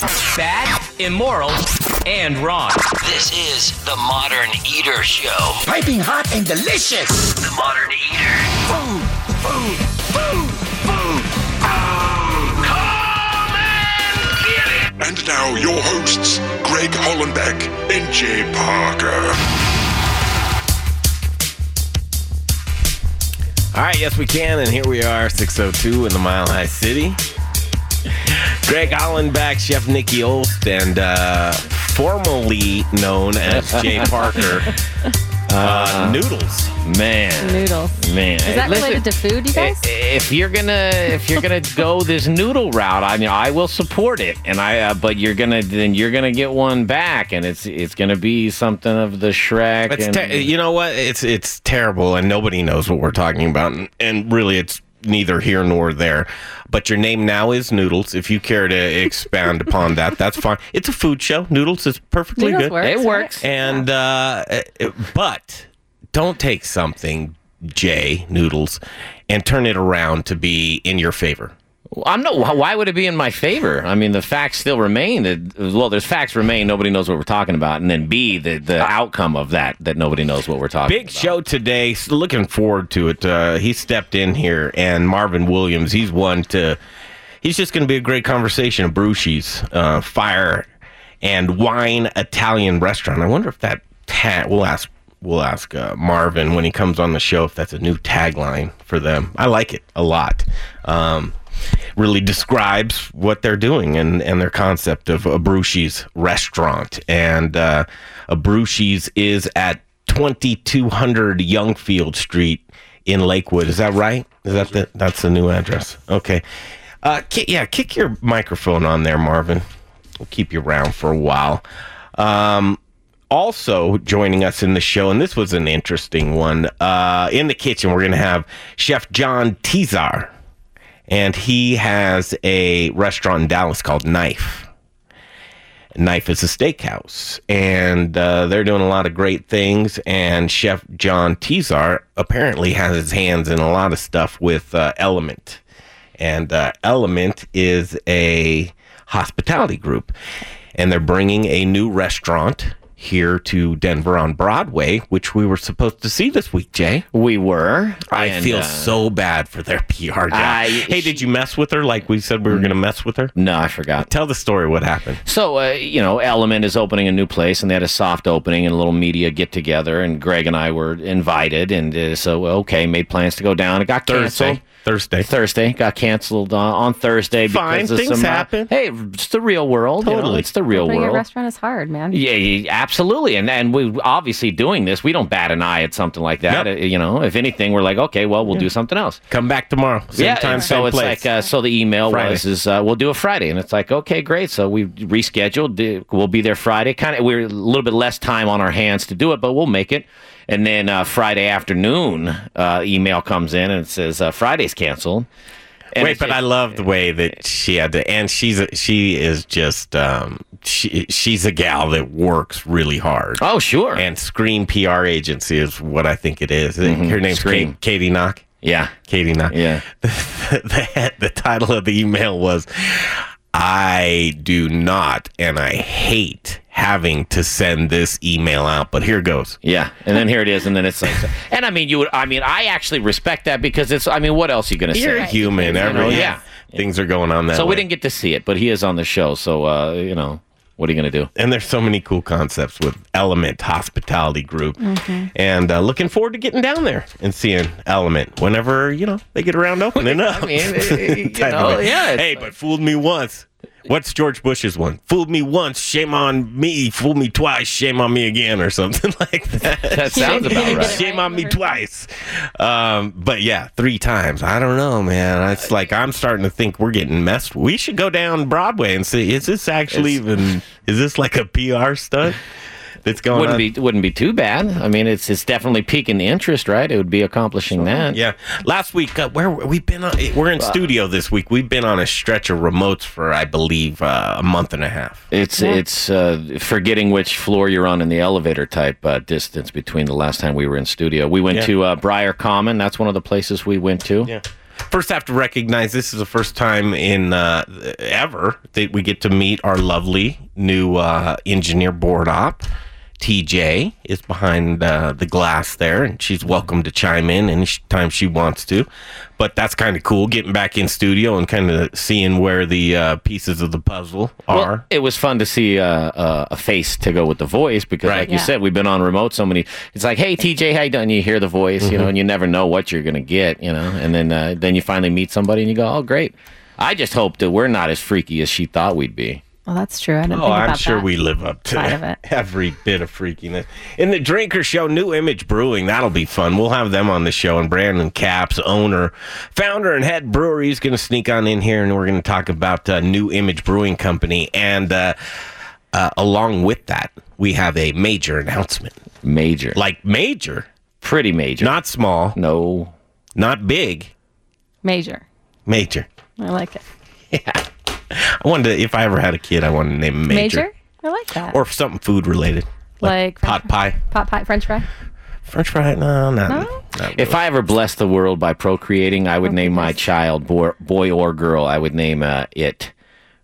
Bad, immoral, and wrong. This is the Modern Eater Show. Piping hot and delicious. The Modern Eater. Food, food, food, food. Come and get it. And now your hosts, Greg Hollenbeck and Jay Parker. All right, yes, we can. And here we are, 602 in the Mile High City. Greg Hollenbach, Chef Nikki Olst, and uh, formerly known as Jay Parker, uh, Noodles. Man, Noodles. man. Is that Listen, related to food, you guys? If you're gonna if you're gonna go this noodle route, I mean, I will support it, and I. Uh, but you're gonna then you're gonna get one back, and it's it's gonna be something of the Shrek. It's and, te- you know what? It's it's terrible, and nobody knows what we're talking about. And, and really, it's neither here nor there. But your name now is Noodles. If you care to expound upon that, that's fine. It's a food show. Noodles is perfectly Noodles good. works, it works. And uh, uh, but don't take something J Noodles and turn it around to be in your favor. I'm no. Why would it be in my favor? I mean, the facts still remain. That well, there's facts remain. Nobody knows what we're talking about, and then B, the the outcome of that that nobody knows what we're talking. About. Big about. show today. Looking forward to it. Uh, he stepped in here, and Marvin Williams. He's one to. He's just going to be a great conversation. of Abrusci's uh, fire and wine Italian restaurant. I wonder if that tag. We'll ask. We'll ask uh, Marvin when he comes on the show if that's a new tagline for them. I like it a lot. Um, really describes what they're doing and, and their concept of Abrusci's restaurant. And uh, Abrusci's is at 2200 Youngfield Street in Lakewood. Is that right? Is that the that's the new address? Okay. Uh, ki- yeah, kick your microphone on there, Marvin. We'll keep you around for a while. Um, also joining us in the show, and this was an interesting one. Uh, in the kitchen, we're going to have Chef John Tesar, and he has a restaurant in Dallas called Knife. Knife is a steakhouse, and uh, they're doing a lot of great things. And Chef John Tesar apparently has his hands in a lot of stuff with uh, Element, and uh, Element is a hospitality group, and they're bringing a new restaurant here to Denver on Broadway, which we were supposed to see this week. Jay, We were. I and, feel uh, so bad for their PR guy. I- hey, did you mess with her like we said we were going to mess with her? No, I forgot. Tell the story. What happened? So, uh, you know, Element is opening a new place, and they had a soft opening and a little media get together, and Greg and I were invited, and uh, so okay, made plans to go down. It got Thursday. canceled. Thursday. Thursday got canceled uh, on Thursday. Fine, because of things some, uh, happen. hey, it's the real world. you know, Totally. it's the real Opening a world. restaurant is hard, man. Yeah, yeah, absolutely, and and we obviously doing this. We don't bat an eye at something like that. Yep. Uh, You know, if anything, we're like, okay, well, we'll do something else. Come back tomorrow. Same yeah, time, and same so it's place. like uh, so the email Friday. was is uh, we'll do a Friday, and it's like okay, great. So we rescheduled. We'll be there Friday. Kind of we're a little bit less time on our hands to do it, but we'll make it. And then uh, Friday afternoon, uh, email comes in and it says uh, Friday's canceled. And Wait, but I love the way that she had to, and she's a, she is just um, she she's a gal that works really hard. oh sure, And Scream PR agency is what I think it is. Her name's Mm-hmm. Kate, Katie Knock. yeah, Katie Knock. yeah. the, the, the title of the email was I do not and I hate having to send this email out, but here goes. Yeah, and then here it is, and then it's like, and I mean, you would, I mean, I actually respect that because it's, I mean, what else are you gonna You're say? human. You know, Every, yeah. Things are going on that So way. we didn't get to see it, but he is on the show, so uh, you know, what are you gonna do? and there's so many cool concepts with Element Hospitality Group, and uh, looking forward to getting down there and seeing Element whenever you know they get around opening up. I mean, you know, yeah. it's Hey, but fooled me once. What's George Bush's one? Fooled me once, shame on me. Fooled me twice, shame on me again, or something like that. That sounds about right. Shame on me twice. Um, but yeah, three times. I don't know, man. It's like I'm starting to think we're getting messed. We should go down Broadway and see. Is this actually even? Is this like a PR stunt that's going wouldn't on? be wouldn't be too bad. I mean, it's it's definitely piquing the interest, right? It would be accomplishing that. Yeah. Last week, uh, where we've been, on, we're in studio this week. We've been on a stretch of remotes for, I believe, uh, a month and a half. It's it's uh, forgetting which floor you're on in the elevator type uh, distance between the last time we were in studio. We went Yeah. to uh, Briar Common. That's one of the places we went to. Yeah. First, I have to recognize this is the first time in uh, ever that we get to meet our lovely new uh, engineer board op. TJ is behind uh, the glass there, and she's welcome to chime in anytime she wants to. But that's kind of cool, getting back in studio and kind of seeing where the uh, pieces of the puzzle Well, are. it was fun to see uh, uh, a face to go with the voice because, Right. like you said, we've been on remote so many. It's like, hey, TJ, how you doing? You hear the voice, you know, and you never know what you're gonna get, you know, and then uh, then you finally meet somebody and you go, oh, great. I just hope that we're not as freaky as she thought we'd be. Well, that's true. I didn't Oh, think I'm sure that. we live up to side every bit of freakiness. In the Drinker Show, New Image Brewing, that'll be fun. We'll have them on the show. And Brandon Capps, owner, founder, and head brewer, is going to sneak on in here and we're going to talk about uh, New Image Brewing Company. And uh, uh, along with that, we have a major announcement. Major, Like major, pretty major. not small, no, not big, Major. major. I like it. I wanted to, if I ever had a kid, I wanted to name him major. Major? I like that. Or something food related. like Pot pie. pot pie, French fry. French fry? No, not. No? not If I ever bless the world by procreating, I would name my child, boy, boy or girl, I would name uh, it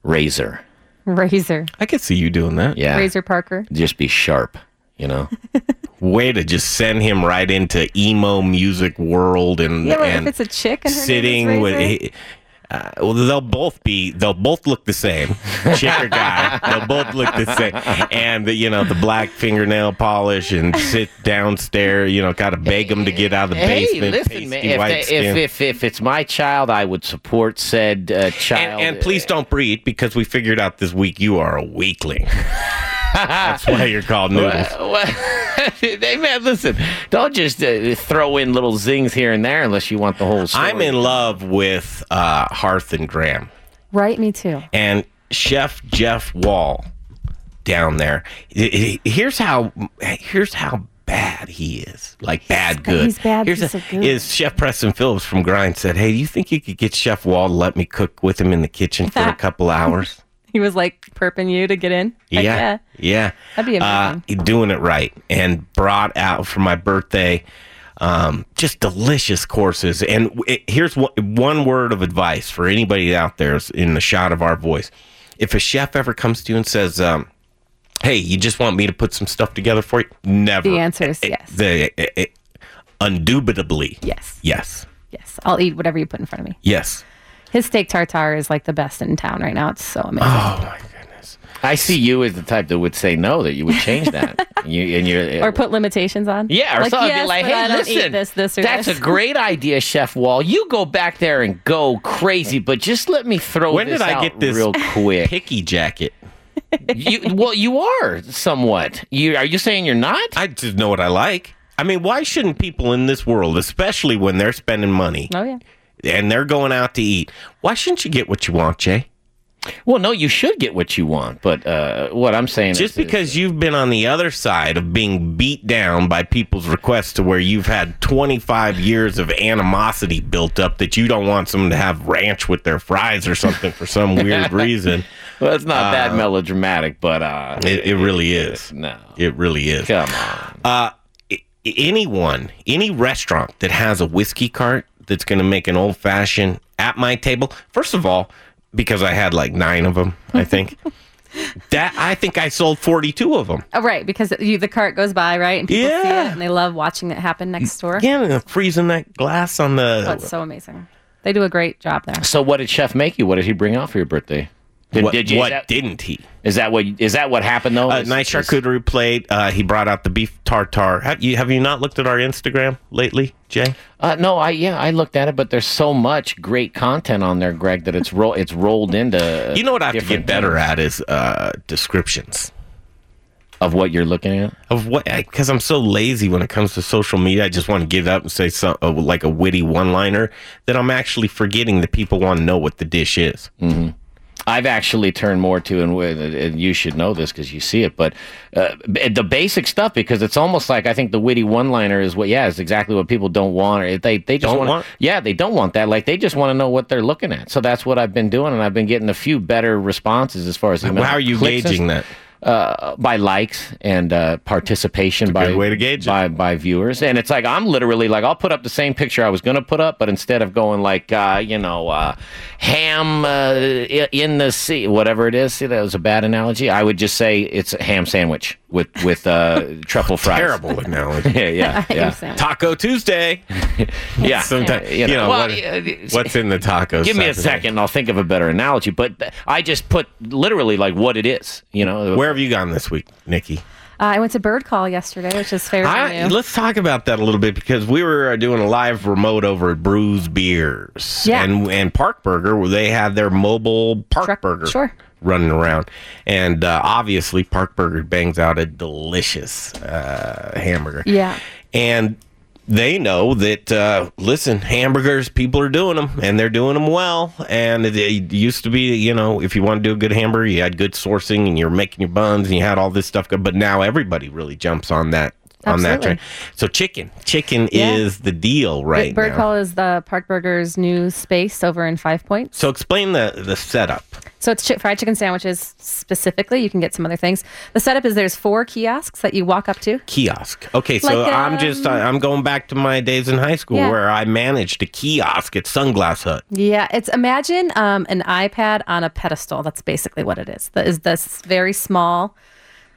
Razor. Razor. I could see you doing that. Yeah. Razor Parker. Just be sharp, you know? Way to just send him right into emo music world and Yeah, but and if it's a chick and her sitting name is with. Razor, Uh, well, they'll both be. They'll both look the same. Chick or guy, they'll both look the same. And the, you know the black fingernail polish and sit downstairs. You know, got to beg them to get out of the Hey, basement. listen, man. If, they- if, if, if it's my child, I would support said uh, child. and, and please don't breed because we figured out this week you are a weakling. That's why you're called noodles. Well, hey, man, listen. Don't just uh, throw in little zings here and there unless you want the whole story. I'm in love with uh, Hearth and Dram. Right, me too. and Chef Jeff Wall down there. I- I- Here's how here's how bad he is. Like bad good. he's bad, Here's he's a- so good. Is Chef Preston Phillips from Grind said, "Hey, do you think you could get Chef Wall to let me cook with him in the kitchen for a couple hours?" He was like perping you to get in. Heck yeah, yeah, That'd be Uh, amazing. doing it right, and brought out for my birthday. Um, just delicious courses. And it, here's one, one word of advice for anybody out there in the shot of our voice. If a chef ever comes to you and says, um, "Hey, you just want me to put some stuff together for you?" Never. The answer is Eh, yes. The eh, eh, undubitably Yes. yes, Yes. I'll eat whatever you put in front of me. yes. His steak tartare is like the best in town right now. It's so amazing. Oh my goodness. I see you as the type that would say no, that you would change that. you and you're or put limitations on. Yeah, or like, something yes, like, but I hey, don't listen, this, this, or that's this. a great idea, Chef Wall. You go back there and go crazy, but just let me throw When this did I out get this real quick. picky jacket? you, well, you are somewhat. You are you saying you're not? I just know what I like. I mean, why shouldn't people in this world, especially when they're spending money Oh yeah. And they're going out to eat, why shouldn't you get what you want, Jay? Well, no, you should get what you want, but uh, what I'm saying is Just is, because you've been on the other side of being beat down by people's requests to where you've had 25 years of animosity built up that you don't want someone to have ranch with their fries or something for some weird reason. well, it's not that melodramatic, but uh, It, it really is. no, It really is. come on. Uh, anyone, any restaurant that has a whiskey cart that's going to make an old fashioned at my table, first of all, because I had like nine of them, I think. that I think I sold 42 of them. Oh, right, because you, the cart goes by, right, and people see Yeah. it, and they love watching it happen next mm, door. Yeah, and freezing that glass on Oh, the. it's so amazing. They do a great job there. So, what did Chef make you? What did he bring out for your birthday? Did, what did you? what that, didn't he? is that what? Is that what happened though? A Is- nice charcuterie plate. Uh, he brought out the beef tartare. Have you have you not looked at our Instagram lately, Jay? Uh, no, I yeah, I looked at it, but there's so much great content on there, Greg, that it's ro- it's rolled into. You know what I have to get better things at is uh, descriptions. of what you're looking at. of what because I'm so lazy when it comes to social media. I just want to get up and say some uh, like a witty one liner that I'm actually forgetting that people want to know what the dish is. I've actually turned more to, and, and you should know this because you see it, but uh, the basic stuff because it's almost like I think the witty one-liner is what, yeah, is exactly what people don't want. Or they they just Don't wanna- want? yeah, they don't want that. Like they just want to know what they're looking at. So that's what I've been doing, and I've been getting a few better responses as far as How are you gauging that? Uh, by likes and uh, participation by way to gauge it. by by viewers. And it's like I'm literally like I'll put up the same picture I was going to put up, but instead of going like uh, you know uh, ham uh, in the sea, whatever it is. See, that was a bad analogy. I would just say it's a ham sandwich with with uh, truffle fries. Terrible analogy. yeah, yeah, yeah. Taco Tuesday. yeah. Sometimes You you know, know, well, what- yeah, what's in the tacos. Give me a second, and I'll think of a better analogy. But I just put literally like what it is. You know, Where have you gone this week, Nikki? Uh, I went to Birdcall yesterday, which is fairly I, new. let's talk about that a little bit because we were uh, doing a live remote over at Brews Beers. Yeah. And and Park Burger, where they had their mobile Park Truck- Burger sure. Running around. And uh, obviously, Park Burger bangs out a delicious uh, hamburger. Yeah. And they know that, uh, listen, hamburgers, people are doing them and they're doing them well. And it, it used to be, you know, if you want to do a good hamburger, you had good sourcing and you're making your buns and you had all this stuff. Good, but now everybody really jumps on that. On that Absolutely. train. So chicken, chicken Yeah. is the deal right Bird now. Call is the Park Burger's new space over in Five Points. so explain the the setup. So it's chi- fried chicken sandwiches specifically. You can get some other things. The setup is there's four kiosks that you walk up to. Kiosk. Okay, so Like, I'm just um, I'm going back to my days in high school Yeah. where I managed a kiosk at Sunglass Hut. Yeah, it's imagine um, an iPad on a pedestal. That's basically what it is. That is this very small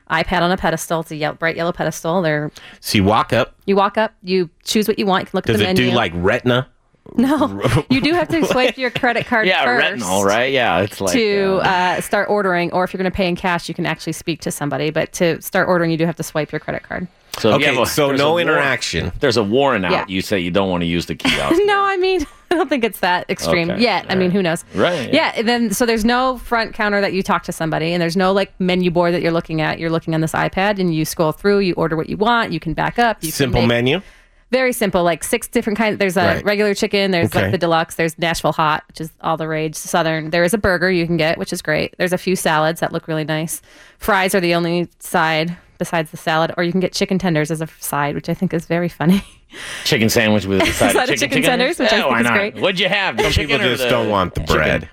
iPad on a pedestal. It's a yellow, bright yellow pedestal. There, So you walk up. you walk up, you choose what you want. You can look Does at the it menu. do like retina? no, you do have to swipe your credit card yeah, first. retinol, right? Yeah, it's like to uh, uh, start ordering, or if you're going to pay in cash, you can actually speak to somebody. But to start ordering, you do have to swipe your credit card. so Okay, a- so there's a no war- interaction. There's a warrant out. Yeah. You say you don't want to use the kiosk. no, I mean, I don't think it's that extreme Okay. yet. I mean, who knows? Right, Yeah. and then so there's no front counter that you talk to somebody, and there's no like menu board that you're looking at. You're looking on this iPad, and you scroll through. You order what you want. You can back up. You can Simple make- menu. Very simple, like six different kinds. There's a Right. regular chicken. There's Okay. like the deluxe. There's Nashville hot, which is all the rage. Southern. There is a burger you can get, which is great. There's a few salads that look really nice. Fries are the only side besides the salad, or you can get chicken tenders as a side, which I think is very funny. chicken sandwich with a side, Side of of chicken, chicken tenders, which I think why is not? great. What'd you have? Some people just the don't want the chicken? bread.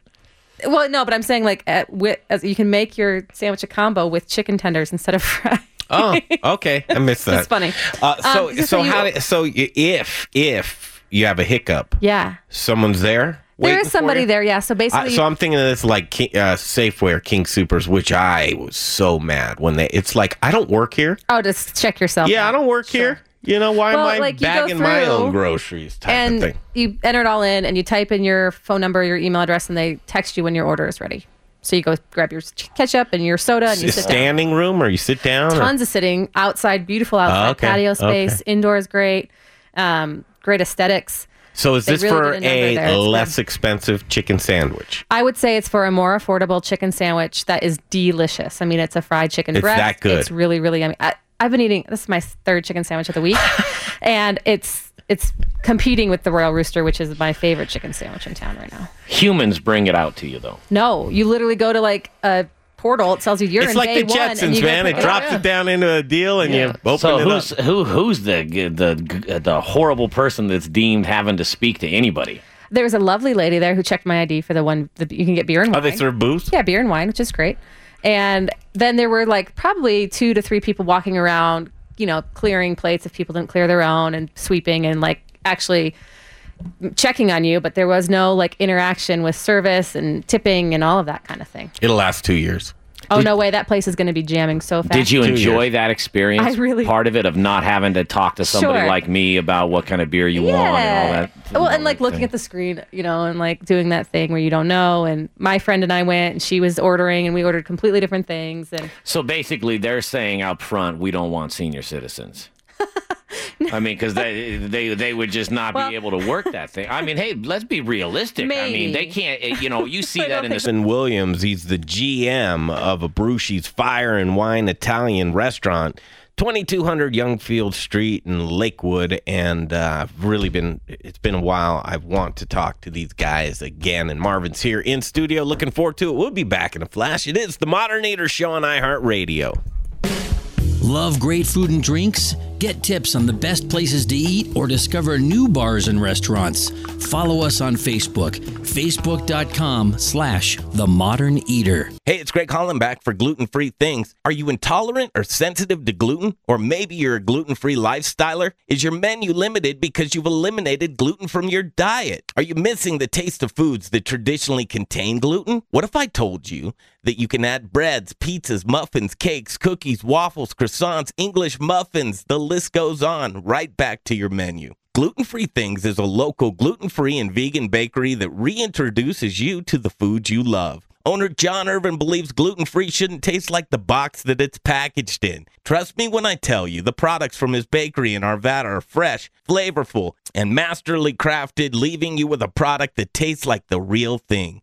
Well, no, but I'm saying like at, with, as you can make your sandwich a combo with chicken tenders instead of fries. Oh, okay. I missed that. It's funny. Uh, so, Um, so, so how? do- So, if if you have a hiccup, Yeah, someone's there. there waiting is for somebody there. Yeah, so I, basically, so I'm thinking of this like King, uh, Safeway or King Supers, which I was so mad when they. It's like I don't work here. oh, just check yourself. Yeah, I don't work here. You know why Well, am I like, bagging my own groceries? Type of and thing. you enter it all in and you type in your phone number, your email address, and they text you when your order is ready. So you go grab your ketchup and your soda and you sit down. standing room or you sit down? or- Tons of sitting outside, beautiful outside Oh, okay, patio space. okay. is great, um, great aesthetics. So is They this really for a a less expensive chicken sandwich? I would say it's for a more affordable chicken sandwich that is delicious. I mean, it's a fried chicken It's breast. that good. It's really, really. I, I've been eating. This is my third chicken sandwich of the week, and it's it's competing with the Royal Rooster, which is my favorite chicken sandwich in town right now. Humans bring it out to you though. No, you literally go to like a portal. It tells you you're It's in like bay the one, Jetsons, you man. pick It up. drops it down into a deal, and you open so it who's up. who who's the the the horrible person that's deemed having to speak to anybody? There was a lovely lady there who checked my ID for the one. that you can get beer and Oh, wine. they serve booze. Yeah, beer and wine, which is great. And then there were like probably two to three people walking around, you know, clearing plates if people didn't clear their own and sweeping and like actually checking on you. But there was no like interaction with service and tipping and all of that kind of thing. It'll last two years. Oh, no way. That place is going to be jamming so fast. Did you enjoy that experience? I really- part of it of not having to talk to somebody Sure. like me about what kind of beer you want and all that. Well, and like that looking at the screen, you know, and like doing that thing where you don't know. And my friend and I went, and she was ordering, and we ordered completely different things. And So basically, they're saying out front, we don't want senior citizens. I mean, because they, they they would just not Well- be able to work that thing. I mean, hey, let's be realistic. I mean, they can't. eh, You know, you see that in the Jason Williams, he's the GM of Abrusci's Fire and Wine Italian restaurant, 2200 Youngfield Street in Lakewood. And uh, I've really been, it's been a while. I want to talk to these guys again. And Marvin's here in studio. Looking forward to it. We'll be back in a flash. It is the Modern Eater Show on iHeartRadio. Love great food and drinks? Get tips on the best places to eat or discover new bars and restaurants. Follow us on Facebook, facebook.com slash the modern eater. Hey, it's Greg Hollenbach for Gluten Free Things. Are you intolerant or sensitive to gluten? Or maybe you're a gluten free lifestyler? Is your menu limited because you've eliminated gluten from your diet? Are you missing the taste of foods that traditionally contain gluten? What if I told you that you can add breads, pizzas, muffins, cakes, cookies, waffles, croissants, English muffins, the list goes on, right back to your menu? Gluten Free Things is a local gluten free and vegan bakery that reintroduces you to the foods you love. Owner John Irvin believes gluten free shouldn't taste like the box that it's packaged in. Trust me when I tell you, the products from his bakery in Arvada are fresh, flavorful, and masterly crafted, leaving you with a product that tastes like the real thing.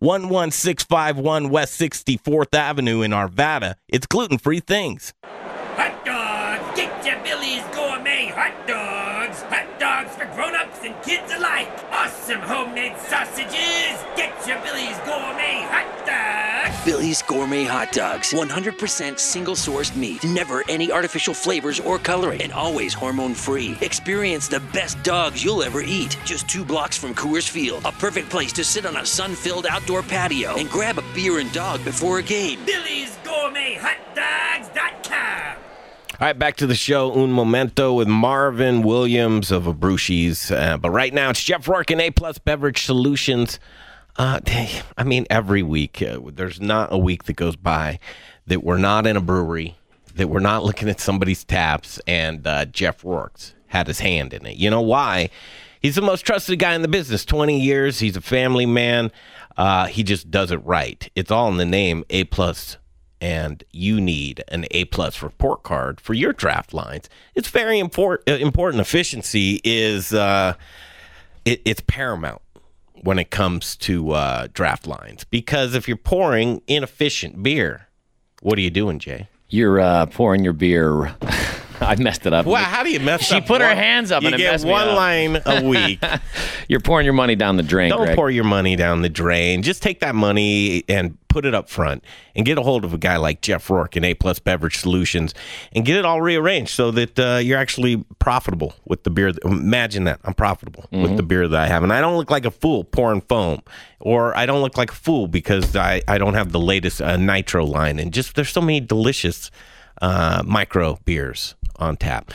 11651 West 64th Avenue in Arvada. It's gluten free things. Hot dogs! Get your Billy's Gourmet hot dogs! Hot dogs for grown-ups and kids alike! Awesome homemade sausages! Get your Billy's Gourmet hot dogs! Billy's Gourmet Hot Dogs. 100% single sourced meat. Never any artificial flavors or coloring. And always hormone free. Experience the best dogs you'll ever eat. Just two blocks from Coors Field. A perfect place to sit on a sun filled outdoor patio and grab a beer and dog before a game. Billy's Gourmet Hot Dogs.com! All right, back to the show. Un momento with Marvin Williams of Abrusci's. Uh, but right now, it's Jeff Rourke and A Plus Beverage Solutions. Uh, I mean, every week, uh, there's not a week that goes by that we're not in a brewery, that we're not looking at somebody's taps, and uh, Jeff Rourke's had his hand in it. You know why? He's the most trusted guy in the business. 20 years. He's a family man. Uh, he just does it right. It's all in the name A Plus and you need an A plus report card for your draft lines. It's very important. Important efficiency is uh, it, it's paramount when it comes to uh, draft lines because if you're pouring inefficient beer, what are you doing, Jay? You're uh, pouring your beer. I messed it up. Well, how do you mess She up She put her hands up you and it get one line a week. You're pouring your money down the drain, Don't Greg. pour your money down the drain. Just take that money and put it up front and get a hold of a guy like Jeff Rourke in A Plus Beverage Solutions and get it all rearranged so that uh, you're actually profitable with the beer. that- Imagine that I'm profitable with the beer that I have, and I don't look like a fool pouring foam, or I don't look like a fool because I, I don't have the latest uh, nitro line. And just there's so many delicious uh, micro beers on tap.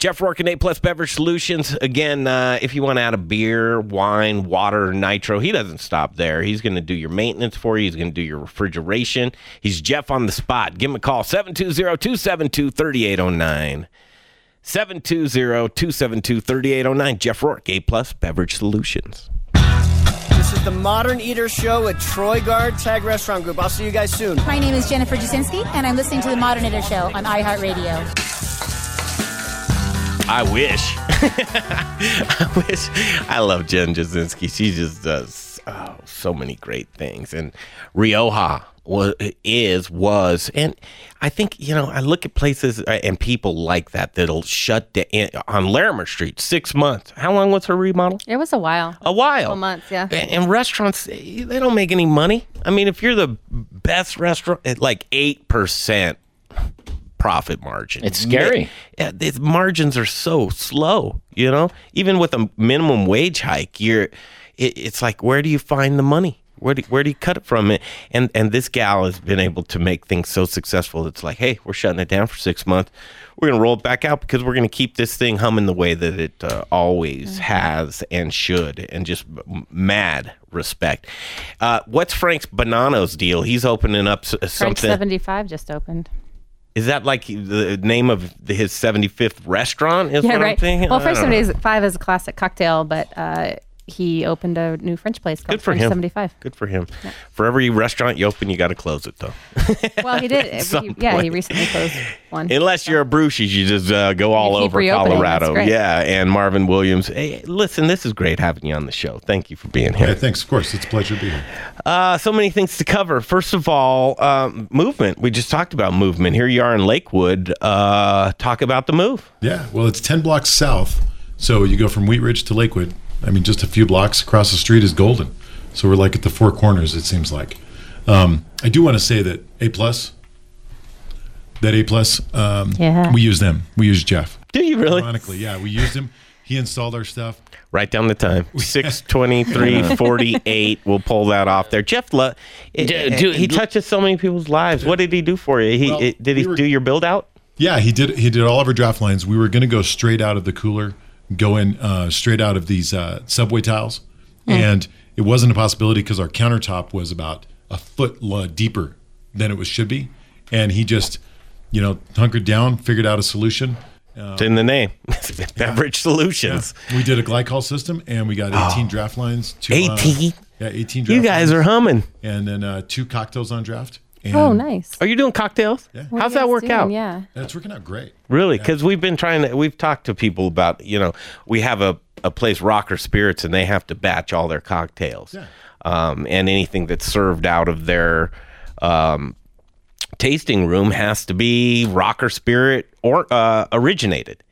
Jeff Rourke and A Plus Beverage Solutions. Again, uh, if you want to add a beer, wine, water, nitro, he doesn't stop there. He's going to do your maintenance for you. He's going to do your refrigeration. He's Jeff on the spot. Give him a call 720 272 3809. 720 272 3809. Jeff Rourke, A Plus Beverage Solutions. This is the Modern Eater Show at Troy Guard Tag Restaurant Group. I'll see you guys soon. My name is Jennifer Jasinski, and I'm listening to the Modern Eater Show on iHeartRadio. I wish. I wish. I love Jen Jasinski. She just does oh, so many great things. And Rioja was, is, was, and I think, you know, I look at places uh, and people like that that'll shut down on Larimer Street, six months. How long was her remodel? It was a while. A while. Couple months, yeah. And, and restaurants, eh, they don't make any money. I mean, if you're the best restaurant, like 8% profit margin. It's scary. Yeah, its margins are so slow, you know? Even with a minimum wage hike, you're it, it's like where do you find the money? Where do, where do you cut it from? And and this gal has been able to make things so successful. It's like, hey, we're shutting it down for six months. We're gonna roll it back out because we're gonna keep this thing humming the way that it uh, always has and should, and just mad respect. Uh, what's Frank's Bonanno's deal? He's opening up s- Frank something. 75 just opened. Is that like the name of the, his 75th restaurant? Is yeah, what right. I'm thinking? Well, I Frank don't 75 is a classic cocktail, but uh, he opened a new French place called Good for French him. 75. Good for him. For every restaurant you open, you got to close it though. Well, he did. He- yeah, he recently closed one. Unless you're Abrusci's, you just uh, go all keep over. Colorado. Yeah, and Marvin Williams. Hey, listen, this is great having you on the show. Thank you for being here. Yeah, thanks. Of course, it's a pleasure to be here. Uh, so many things to cover. First of all, um, movement. We just talked about movement. Here you are in Lakewood. Uh, talk about the move. Yeah, well, it's 10 blocks south. So you go from Wheat Ridge to Lakewood. I mean, just a few blocks across the street is Golden. So we're like at the four corners, it seems like. Um, I do want to say that A plus, that A plus, um, Yeah. we use them. We use Jeff. Do you really? Ironically, yeah, we used him. He installed our stuff. Write down the time. Six twenty three forty eight. We'll pull that off there. Jeff, lo- D- do- he touches so many people's lives. What did he do for you? He Well, it- did he we were- do your build out? Yeah, he did. He did all of our draft lines. We were going to go straight out of the cooler, go in uh, straight out of these uh, subway tiles, and it wasn't a possibility because our countertop was about a foot deeper than it was should be, and he just, you know, hunkered down, figured out a solution. It's in the name. Beverage Solutions. We did a glycol system, and we got 18 draft lines. Two, uh, 18? yeah, 18 draft You guys lines, are humming. And then uh, two cocktails on draft. And Oh, nice. Are you doing cocktails? Yeah. What How's that work doing? out? Yeah. it's working out great. Really? Because we've been trying to, we've talked to people about, you know, we have a, a place, Rocker Spirits, and they have to batch all their cocktails. Yeah. Um, and anything that's served out of their um, tasting room has to be Rocker Spirit or uh, originated.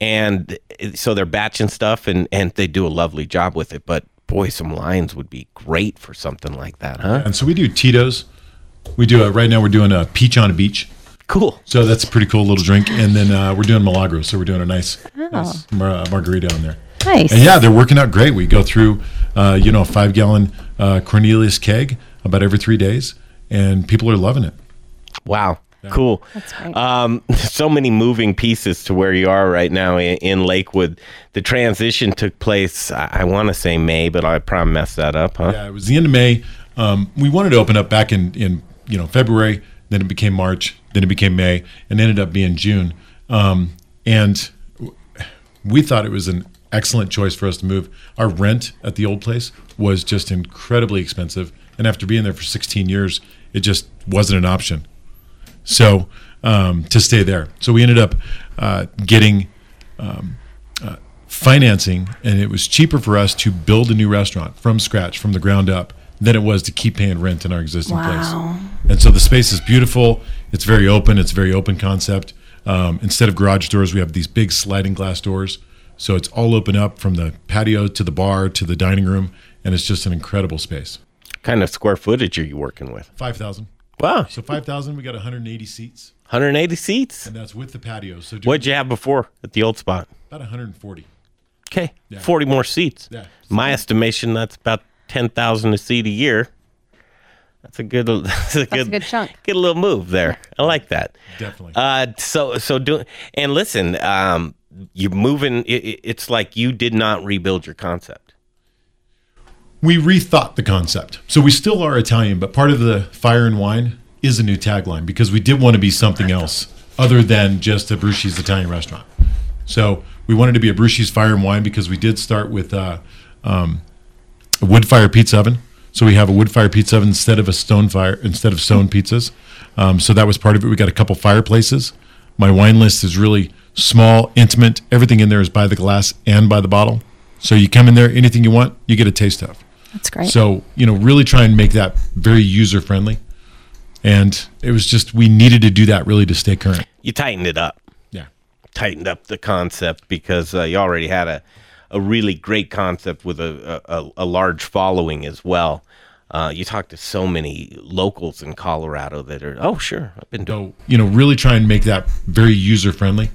And so they're batching stuff and, and they do a lovely job with it. But boy, some lines would be great for something like that, huh? And so we do Tito's. We do a, right now. We're doing a peach on a beach. Cool. So that's a pretty cool little drink. And then uh, we're doing Milagro. So we're doing a nice, Oh. nice mar- uh, margarita on there. Nice. And yeah, they're working out great. We go through, uh, you know, a five gallon uh, Cornelius keg about every three days, and people are loving it. Wow. Cool. That's great. Um, so many moving pieces to where you are right now in, in Lakewood. The transition took place, I, I want to say May, but I probably messed that up, huh? Yeah, it was the end of May. Um, we wanted to open up back in, in you know February. Then it became March. Then it became May, and ended up being June. Um, and we thought it was an excellent choice for us to move. Our rent at the old place was just incredibly expensive, and after being there for 16 years, it just wasn't an option. So um, to stay there, so we ended up uh, getting um, uh, financing, and it was cheaper for us to build a new restaurant from scratch, from the ground up, than it was to keep paying rent in our existing Wow. place. And so the space is beautiful. It's very open. It's a very open concept. Um, instead of garage doors, we have these big sliding glass doors. So it's all open up from the patio to the bar to the dining room, and it's just an incredible space. kind of square footage are you working with? Five thousand. Wow. So five thousand, we got 180 seats, 180 seats? and that's with the patio. So What'd you have before at the old spot? about 140. Okay. Yeah. 40 more seats. Yeah. My estimation, that's about 10,000 a seat a year. That's a good, that's a good, a good chunk. Good little move there. I like that. Definitely. Uh, so, so do, and listen, um, you're moving, it, it- it's like you did not rebuild your concept. we rethought the concept. So we still are Italian, but part of the fire and wine is a new tagline because we did want to be something else other than just Abrusci's Italian restaurant. So we wanted to be Abrusci's Fire and Wine because we did start with uh, um, a wood fire pizza oven. So we have a wood fire pizza oven instead of a stone fire instead of stone pizzas. Um, so that was part of it. We got a couple fireplaces. My wine list is really small, intimate. Everything in there is by the glass and by the bottle. So you come in there, anything you want, you get a taste of. That's great. So, you know, really try and make that very user friendly. And it was just, we needed to do that really to stay current. You tightened it up. Yeah. tightened up the concept because uh, you already had a, a really great concept with a, a, a large following as well. Uh, you talk to so many locals in Colorado that are, oh, sure, I've been doing. So, you know, really try and make that very user friendly.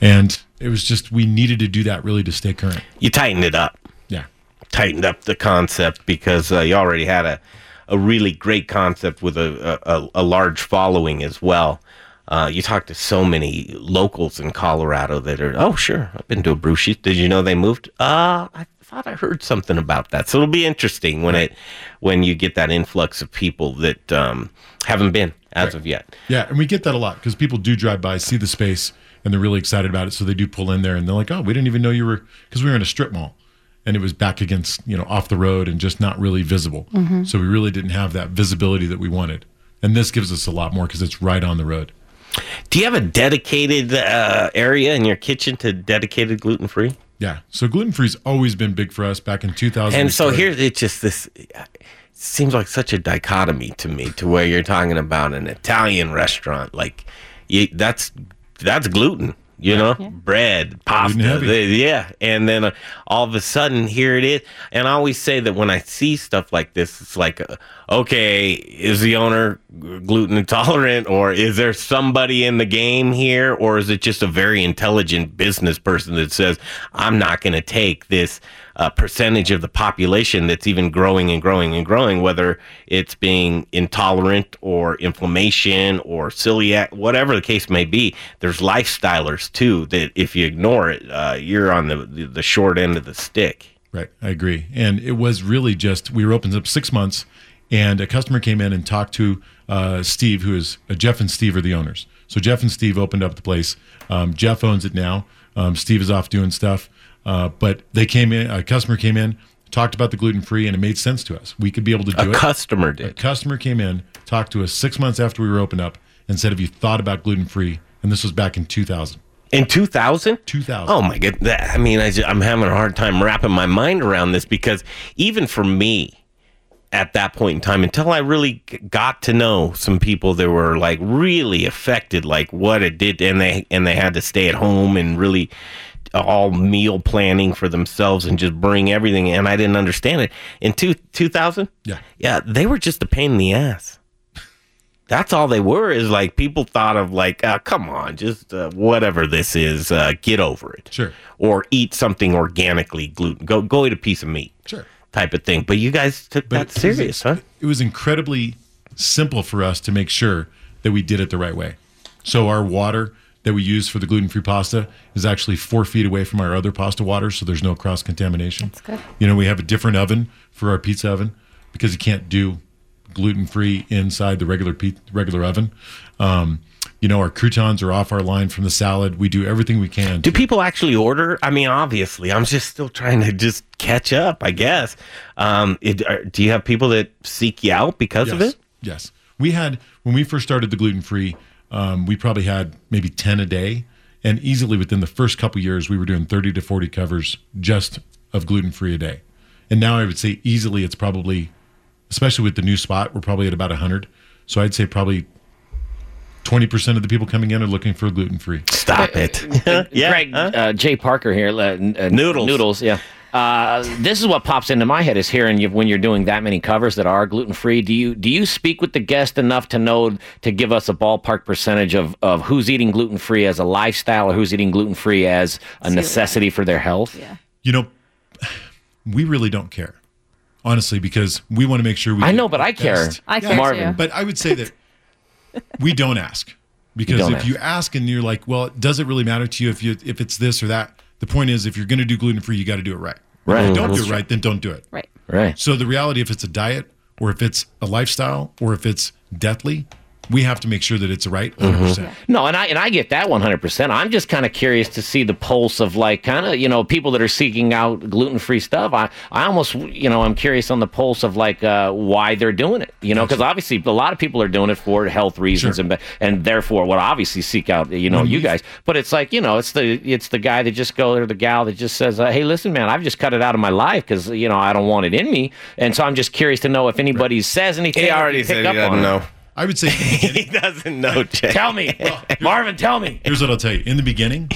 And it was just, we needed to do that really to stay current. You tightened it up. Yeah. tightened up the concept because uh, you already had a, a really great concept with a, a, a large following as well. Uh, you talk to so many locals in Colorado that are, oh, sure, I've been to Abrusci's. Did you know they moved? Uh, I thought I heard something about that. So it'll be interesting when it when you get that influx of people that um, haven't been as of yet. Yeah. And we get that a lot because people do drive by, see the space, and they're really excited about it. So they do pull in there and they're like, oh, we didn't even know you were, because we were in a strip mall. and it was back against you know off the road and just not really visible. Mhm. So we really didn't have that visibility that we wanted. And this gives us a lot more because it's right on the road. Do you have a dedicated uh, area in your kitchen to dedicated gluten free? Yeah. So gluten free's always been big for us. Back in 2000, And so here here's it's just this. It seems like such a dichotomy to me, to where you're talking about an Italian restaurant, like you, that's that's gluten, you know, bread, pasta, heavy. the- yeah, and then uh, all of a sudden here it is. And I always say that when I see stuff like this, it's like, uh, okay, is the owner gluten intolerant, or is there somebody in the game here, or is it just a very intelligent business person that says, I'm not going to take this uh, percentage of the population that's even growing and growing and growing, whether it's being intolerant or inflammation or celiac, whatever the case may be. There's lifestylers too that if you ignore it, uh, you're on the, the short end of the stick. Right, I agree. And it was really just we were open up six months, and a customer came in and talked to uh, Steve, who is uh, Jeff and Steve are the owners. So Jeff and Steve opened up the place. Um, Jeff owns it now. Um, Steve is off doing stuff, uh, but they came in. A customer came in, talked about the gluten free, and it made sense to us. We could be able to do A it. customer did. A customer came in, talked to us six months after we were opened up, and said, "Have you thought about gluten free?" And this was back in 2000. In 2000? 2000. Oh my god! I mean, I I'm having a hard time wrapping my mind around this because even for me, at that point in time, until I really got to know some people that were like really affected, like what it did, and they and they had to stay at home and really all meal planning for themselves and just bring everything, and I didn't understand it. In two 2000, Yeah. yeah, they were just a pain in the ass. That's all they were. Is like people thought of like, uh, come on, just uh, whatever this is, uh, get over it. Sure. Or eat something organically gluten. Go go eat a piece of meat. Sure. Type of thing. But you guys took that it was- serious, huh? It was incredibly simple for us to make sure that we did it the right way. So our water that we use for the gluten-free pasta is actually four feet away from our other pasta water, so there's no cross contamination. That's good. You know, we have a different oven for our pizza oven because you can't do gluten-free inside the regular pe- regular oven. Um, you know, our croutons are off our line from the salad. We do everything we can. Do people actually order? I mean, obviously, I'm just still trying to just catch up. I guess. Um, it, are, do you have people that seek you out because of it? Yes. We had, when we first started the gluten free, um, we probably had maybe 10 a day. And easily within the first couple years, we were doing 30 to 40 covers just of gluten free a day. And now I would say easily it's probably, especially with the new spot, we're probably at about 100. So I'd say probably 20% of the people coming in are looking for gluten free. Stop it. yeah, Greg, uh, Jay Parker here. Uh, n- uh, Noodles. Noodles, yeah. Uh, this is what pops into my head is hearing you when you're doing that many covers that are gluten free. Do you do you speak with the guest enough to know to give us a ballpark percentage of, of who's eating gluten free as a lifestyle or who's eating gluten free as a necessity for their health? Yeah. You know, we really don't care, honestly, because we want to make sure we. I know, but the I care. best- I care Marvin. too. But I would say that we don't ask because don't if ask. you ask and you're like, well, does it really matter to you if you if it's this or that? The point is, if you're going to do gluten free, you got to do it right. Right. If you don't That's do it right, then don't do it. Right. Right. So the reality, if it's a diet or if it's a lifestyle or if it's deathly, we have to make sure that it's right 100%. Mm-hmm. percent No, and I and I get that one hundred percent. I'm just kind of curious to see the pulse of like kind of you know people that are seeking out gluten free stuff. I I almost you know I'm curious on the pulse of like uh, why they're doing it. You know, because obviously a lot of people are doing it for health reasons and and therefore would obviously seek out you know When you guys. But it's like you know it's the it's the guy that just go or the gal that just says, uh, hey, listen, man, I've just cut it out of my life because you know I don't want it in me, and so I'm just curious to know if anybody says anything. He already you pick said he up doesn't on it. Know. I would say he doesn't know, Jay. Tell me, Marvin. Tell me. Here's what I'll tell you. In the beginning,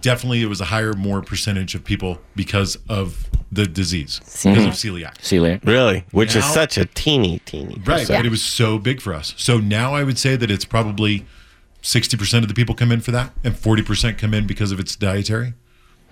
definitely it was a higher, more percentage of people because of the disease, because of celiac. Celiac. Really? Which is such a teeny, teeny. Right. percent. But it was so big for us. So now I would say that it's probably 60% of the people come in for that and 40% come in because of its dietary.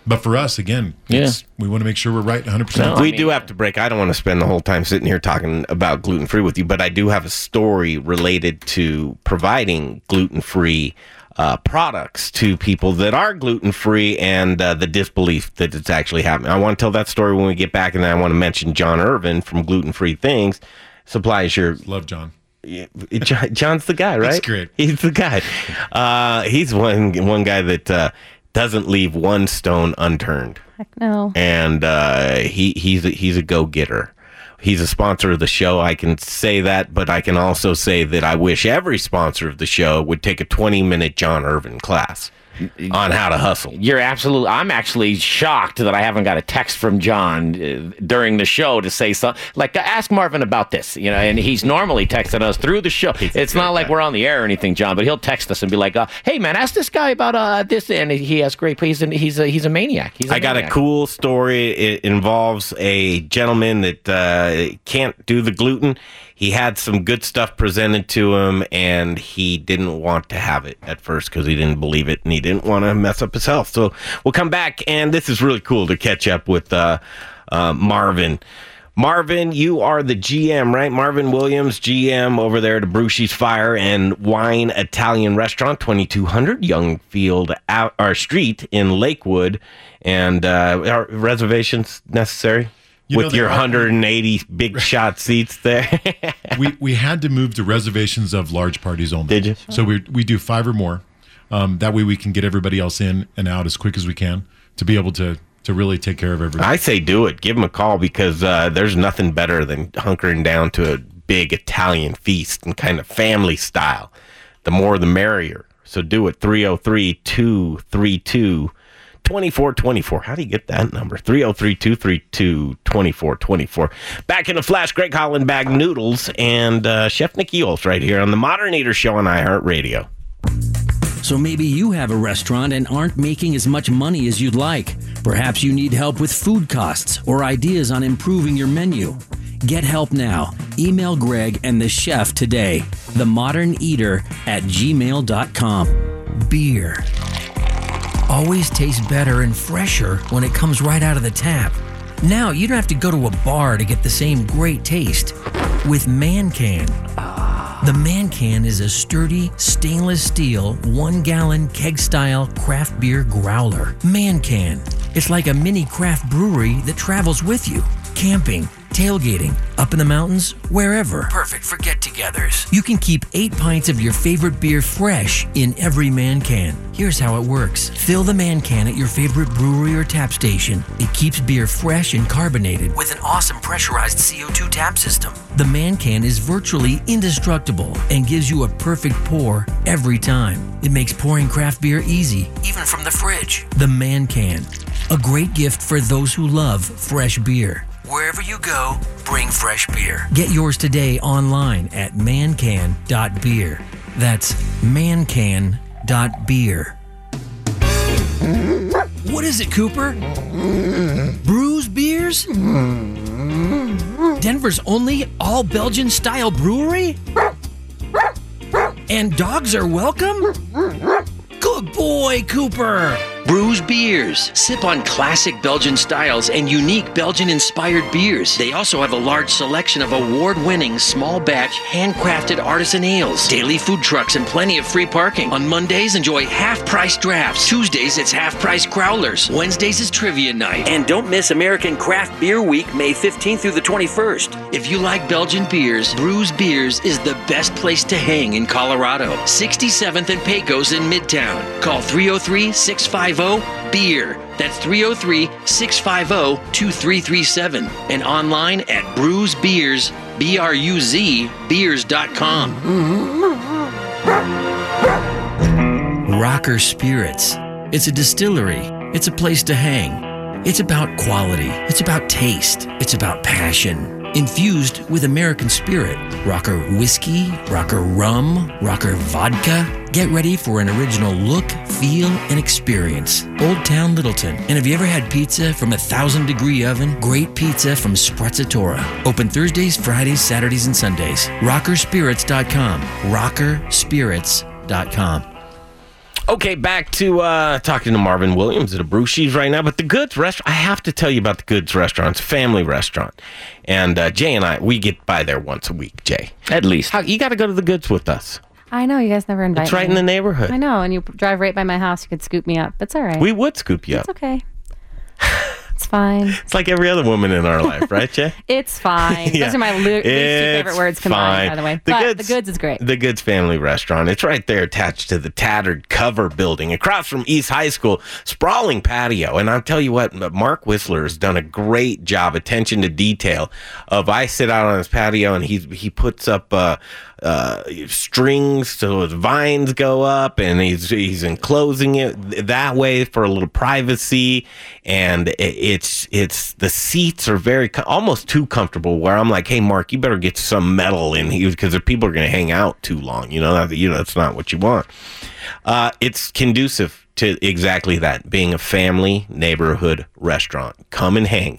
But for us, again, it's, we want to make sure we're right 100%. we do have to break. I don't want to spend the whole time sitting here talking about gluten free with you, but I do have a story related to providing gluten free uh, products to people that are gluten free and uh, the disbelief that it's actually happening. I want to tell that story when we get back, and then I want to mention John Irvin from Gluten Free Things supplies your Love John. John, John's the guy, right? That's great. He's the guy. Uh, he's one one guy that uh, doesn't leave one stone unturned. Heck no. and uh, he he's a, he's a go getter. He's a sponsor of the show. I can say that, but I can also say that I wish every sponsor of the show would take a 20 minute John Irvin class on how to hustle. You're absolutely. I'm actually shocked that I haven't got a text from John uh, during the show to say something. Like, ask Marvin about this, you know. And he's normally texting us through the show. it's not like we're on the air or anything, John. But he'll text us and be like, uh, "Hey, man, ask this guy about uh, this." And he has great. He's an, he's a he's a maniac. He's a I got a cool story. It involves a gentleman that uh, can't do the gluten. He had some good stuff presented to him, and he didn't want to have it at first because he didn't believe it, and he didn't want to mess up his health. So we'll come back, and this is really cool to catch up with uh, uh, Marvin. Marvin, you are the GM, right? Marvin Williams, GM over there at Abrusci's Fire and Wine Italian Restaurant, 2200 Youngfield out, Street in Lakewood. And uh, are reservations necessary? You with your are. 180 big shot seats there. we we had to move to reservations of large parties only. Did you? So we we do five or more. Um, that way we can get everybody else in and out as quick as we can to be able to to really take care of everybody. I say do it. Give them a call because uh, there's nothing better than hunkering down to a big Italian feast and kind of family style. The more the merrier. So do it 303 232 2424. How do you get that number? 303 232 2424. Back in a flash, Greg Holland bag Noodles and uh, Chef Nikki Olf right here on the Modern Eater Show on iHeartRadio. So maybe you have a restaurant and aren't making as much money as you'd like. Perhaps you need help with food costs or ideas on improving your menu. Get help now. Email Greg and the chef today. The Modern Eater at gmail.com. Beer. Always tastes better and fresher when it comes right out of the tap. Now you don't have to go to a bar to get the same great taste. With Man Can. The Man Can is a sturdy stainless steel, one gallon keg style craft beer growler. Man Can. It's like a mini craft brewery that travels with you. Camping, tailgating, up in the mountains, wherever. Perfect for get togethers. You can keep eight pints of your favorite beer fresh in every Man Can. Here's how it works fill the Man Can at your favorite brewery or tap station. It keeps beer fresh and carbonated with an awesome pressurized CO2 tap system. The Man Can is virtually indestructible and gives you a perfect pour every time. It makes pouring craft beer easy, even from the fridge. The Man Can, a great gift for those who love fresh beer. Wherever you go, bring fresh beer. Get yours today online at mancan.beer. That's mancan.beer. What is it, Cooper? Bruz beers? Denver's only all Belgian style brewery? And dogs are welcome? Good boy, Cooper. Bruz Beers. Sip on classic Belgian styles and unique Belgian inspired beers. They also have a large selection of award winning small batch handcrafted artisan ales, daily food trucks, and plenty of free parking. On Mondays, enjoy half price drafts. Tuesdays, it's half price growlers. Wednesdays is trivia night. And don't miss American Craft Beer Week, May 15th through the 21st. If you like Belgian beers, Bruz Beers is the best place to hang in Colorado. 67th and Pecos in Midtown. Call 303 650 BEER. That's 303 650 2337. And online at bruzbeers, B R U Z, beers.com. Rocker Spirits. It's a distillery. It's a place to hang. It's about quality. It's about taste. It's about passion. Infused with American spirit. Rocker whiskey, rocker rum, rocker vodka. Get ready for an original look, feel, and experience. Old Town Littleton. And have you ever had pizza from a thousand degree oven? Great pizza from Sprezzatura. Open Thursdays, Fridays, Saturdays, and Sundays. Rockerspirits.com. Rockerspirits.com. Okay, back to uh, talking to Marvin Williams at Abrusci's right now. But the Goods restaurant, I have to tell you about the Goods restaurant. It's a family restaurant. And uh, Jay and I, we get by there once a week, Jay. At least. How, you got to go to the Goods with us. I know you guys never invite It's right me. in the neighborhood. I know, and you drive right by my house. You could scoop me up. It's all right. We would scoop you It's up. It's okay. It's fine. It's like every other woman in our life, right, Jay? It's fine. Yeah. Those are my lo- least two favorite words combined, fine. by the way. The but goods- the goods is great. The Goods Family Restaurant. It's right there attached to the tattered cover building across from East High School, sprawling patio. And I'll tell you what, Mark Whistler has done a great job, attention to detail. Of I sit out on his patio and he, he puts up uh, uh, strings so his vines go up, and he's he's enclosing it that way for a little privacy. And it's it's the seats are very almost too comfortable. Where I'm like, hey, Mark, you better get some metal in here because the people are going to hang out too long. You know, that, you know that's not what you want. Uh, it's conducive to exactly that, being a family neighborhood restaurant. Come and hang.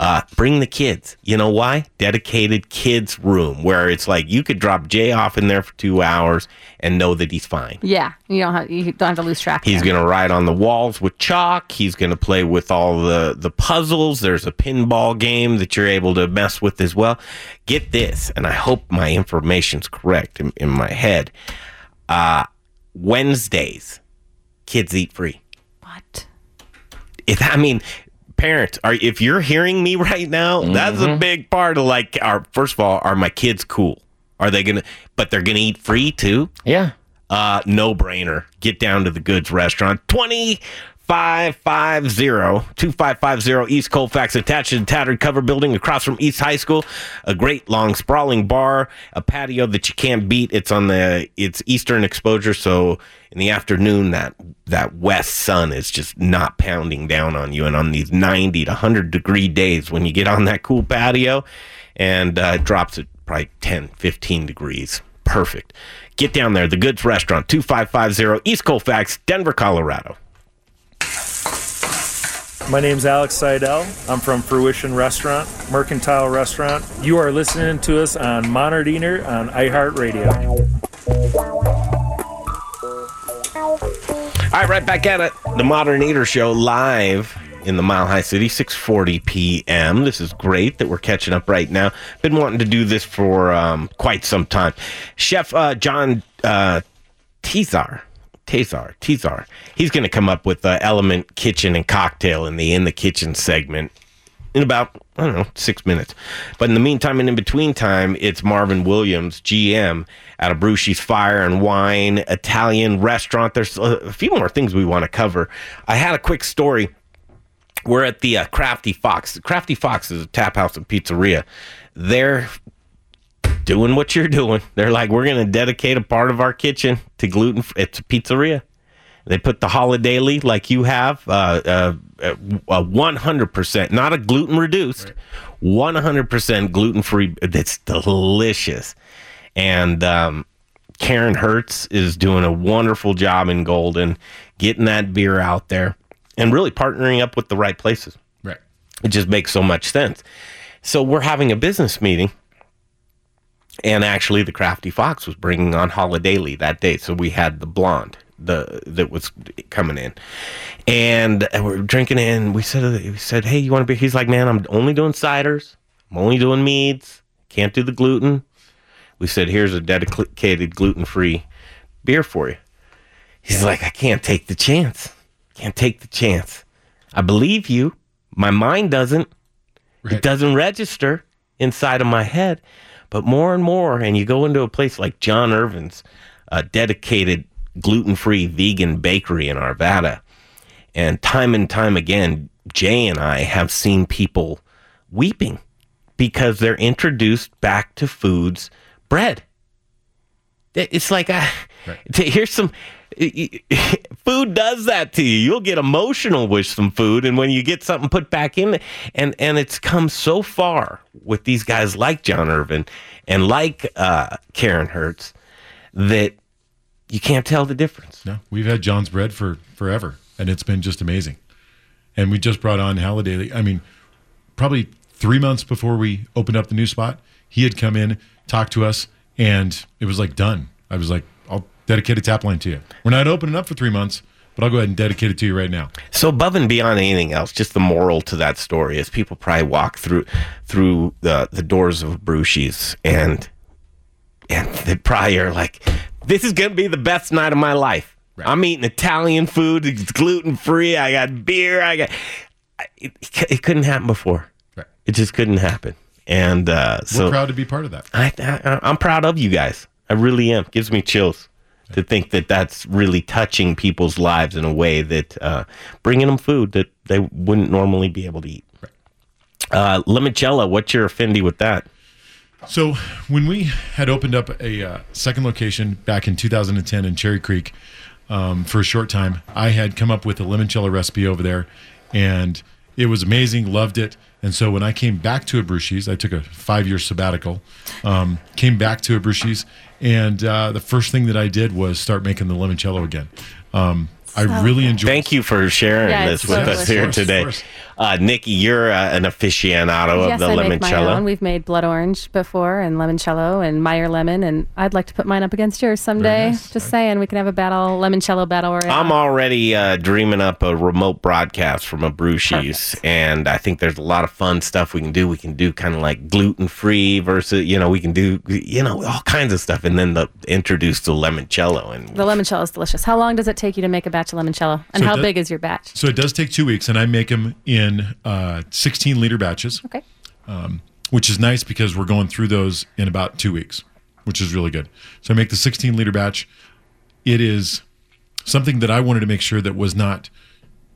Uh, bring the kids. You know why? Dedicated kids room where it's like you could drop Jay off in there for two hours and know that he's fine. Yeah, you don't have you don't have to lose track. He's going to write on the walls with chalk. He's going to play with all the, the puzzles. There's a pinball game that you're able to mess with as well. Get this, and I hope my information's correct in, in my head. Uh, Wednesdays, kids eat free. What? If, I mean, parents, are if you're hearing me right now, that's a big part of like our. First of all, are my kids cool? Are they gonna? But they're gonna eat free too. Yeah. Uh, no brainer. Get down to the Goods Restaurant. 2550 2550 East Colfax, attached to the tattered cover building across from East High School. A great long sprawling bar, a patio that you can't beat. It's on the it's eastern exposure, so in the afternoon that that west sun is just not pounding down on you. And on these 90 to 100 degree days, when you get on that cool patio, and uh, it drops at probably 10, 15 degrees. Perfect. Get down there, the Goods Restaurant, 2550 East Colfax, Denver, Colorado. My name's Alex Seidel. I'm from Fruition Restaurant, Mercantile Restaurant. You are listening to us on Modern Eater on iHeartRadio. All right, right back at it. The Modern Eater Show live in the Mile High City, 6:40 p.m. This is great that we're catching up right now. Been wanting to do this for um, quite some time. Chef uh, John uh, Tizar, Tazar, Tizar. He's going to come up with uh, Element Kitchen and Cocktail in the in the kitchen segment in about I don't know six minutes. But in the meantime and in between time, it's Marvin Williams, GM out of Brusci's Fire and Wine Italian restaurant. There's a, few more things we want to cover. I had a quick story. We're at the uh, Crafty Fox. Crafty Fox is a tap house and pizzeria. They're doing what you're doing. They're like, we're going to dedicate a part of our kitchen to gluten. It's a pizzeria. They put the Holidaily like you have, uh, uh, uh, 100%, not a gluten reduced, 100% gluten free. That's delicious. And um, Karen Hertz is doing a wonderful job in Golden, getting that beer out there and really partnering up with the right places. Right. It just makes so much sense. So we're having a business meeting and actually the crafty fox was bringing on Holidaily that day. So we had the blonde the that was coming in. And we're drinking it and we said we said hey you want to be he's like man i'm only doing ciders. I'm only doing meads. Can't do the gluten. We said here's a dedicated gluten-free beer for you. He's like i can't take the chance. Can't take the chance. I believe you. My mind doesn't. It doesn't register inside of my head but more and more, and you go into a place like John Irvin's, a dedicated gluten free vegan bakery in Arvada, and time and time again, Jay and I have seen people weeping because they're introduced back to foods bread. It's like, uh, here's some. Food does that to you. You'll get emotional with some food, and when you get something put back in, and and it's come so far with these guys like John Irvin and like uh, Karen Hertz that you can't tell the difference. No, we've had John's bread for forever, and it's been just amazing. And we just brought on Holidaily. I mean, probably three months before we opened up the new spot, he had come in, talked to us, and it was like done. I was like, dedicate a tap line to you. We're not opening up for three months, but I'll go ahead and dedicate it to you right now. So above and beyond anything else, just the moral to that story is people probably walk through through the the doors of Brusci's and and they probably are like, this is gonna be the best night of my life. I'm eating Italian food, it's gluten free. I got beer. I got. it, it couldn't happen before. Right. It just couldn't happen. And uh, so We're proud to be part of that. I, I I'm proud of you guys. I really am. Gives me chills to think that that's really touching people's lives in a way that uh, bringing them food that they wouldn't normally be able to eat. Uh, limoncello, what's your affinity with that? So when we had opened up a uh, second location back in 2010 in Cherry Creek um, for a short time, I had come up with a limoncello recipe over there, and it was amazing. Loved it. And so when I came back to Abrusci's, I took a five-year sabbatical. Um, came back to Abrusci's, and uh, the first thing that I did was start making the limoncello again. Um, I really enjoyed. Thank you for sharing Yeah, this with so us here delicious. today. Of. Uh, Nikki, you're uh, an aficionado yes, of the I make my own. We've made blood orange before and limoncello and Meyer lemon, and I'd like to put mine up against yours someday. Just saying, we can have a battle limoncello battle royale. I'm already uh, dreaming up a remote broadcast from a Abrusci's, and I think there's a lot of fun stuff we can do. We can do kind of like gluten free versus, you know, we can do, you know, all kinds of stuff, and then the introduce the limoncello. And the limoncello is delicious. How long does it take you to make a batch of limoncello, and So how does- big is your batch? So it does take two weeks, and I make them in uh, 16 liter batches. Okay. Um, which is nice because we're going through those in about two weeks, which is really good. So I make the 16 liter batch. It is something that I wanted to make sure that was not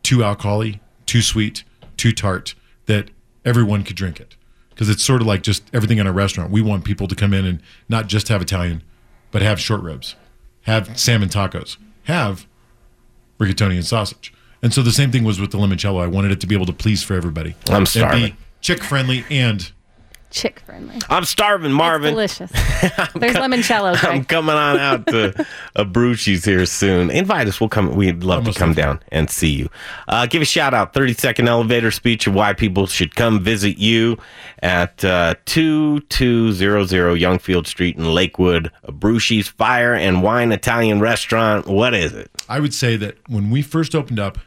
too alcoholic, too sweet, too tart, that everyone could drink it. Because it's sort of like just everything in a restaurant. We want people to come in and not just have Italian, but have short ribs, have salmon tacos, have rigatoni and sausage. And so the same thing was with the limoncello. I wanted it to be able to please for everybody. I'm And starving. be chick friendly and Chick friendly. I'm starving, Marvin. Delicious. There's limoncello. I'm coming on out to Abrusci's here soon. Invite us. We'll come. We'd love Almost to come there. down and see you. Uh, give a shout out. 30 second elevator speech of why people should come visit you at uh, 2200 Youngfield Street in Lakewood. Abrusci's Fire and Wine Italian Restaurant. What is it? I would say that when we first opened up,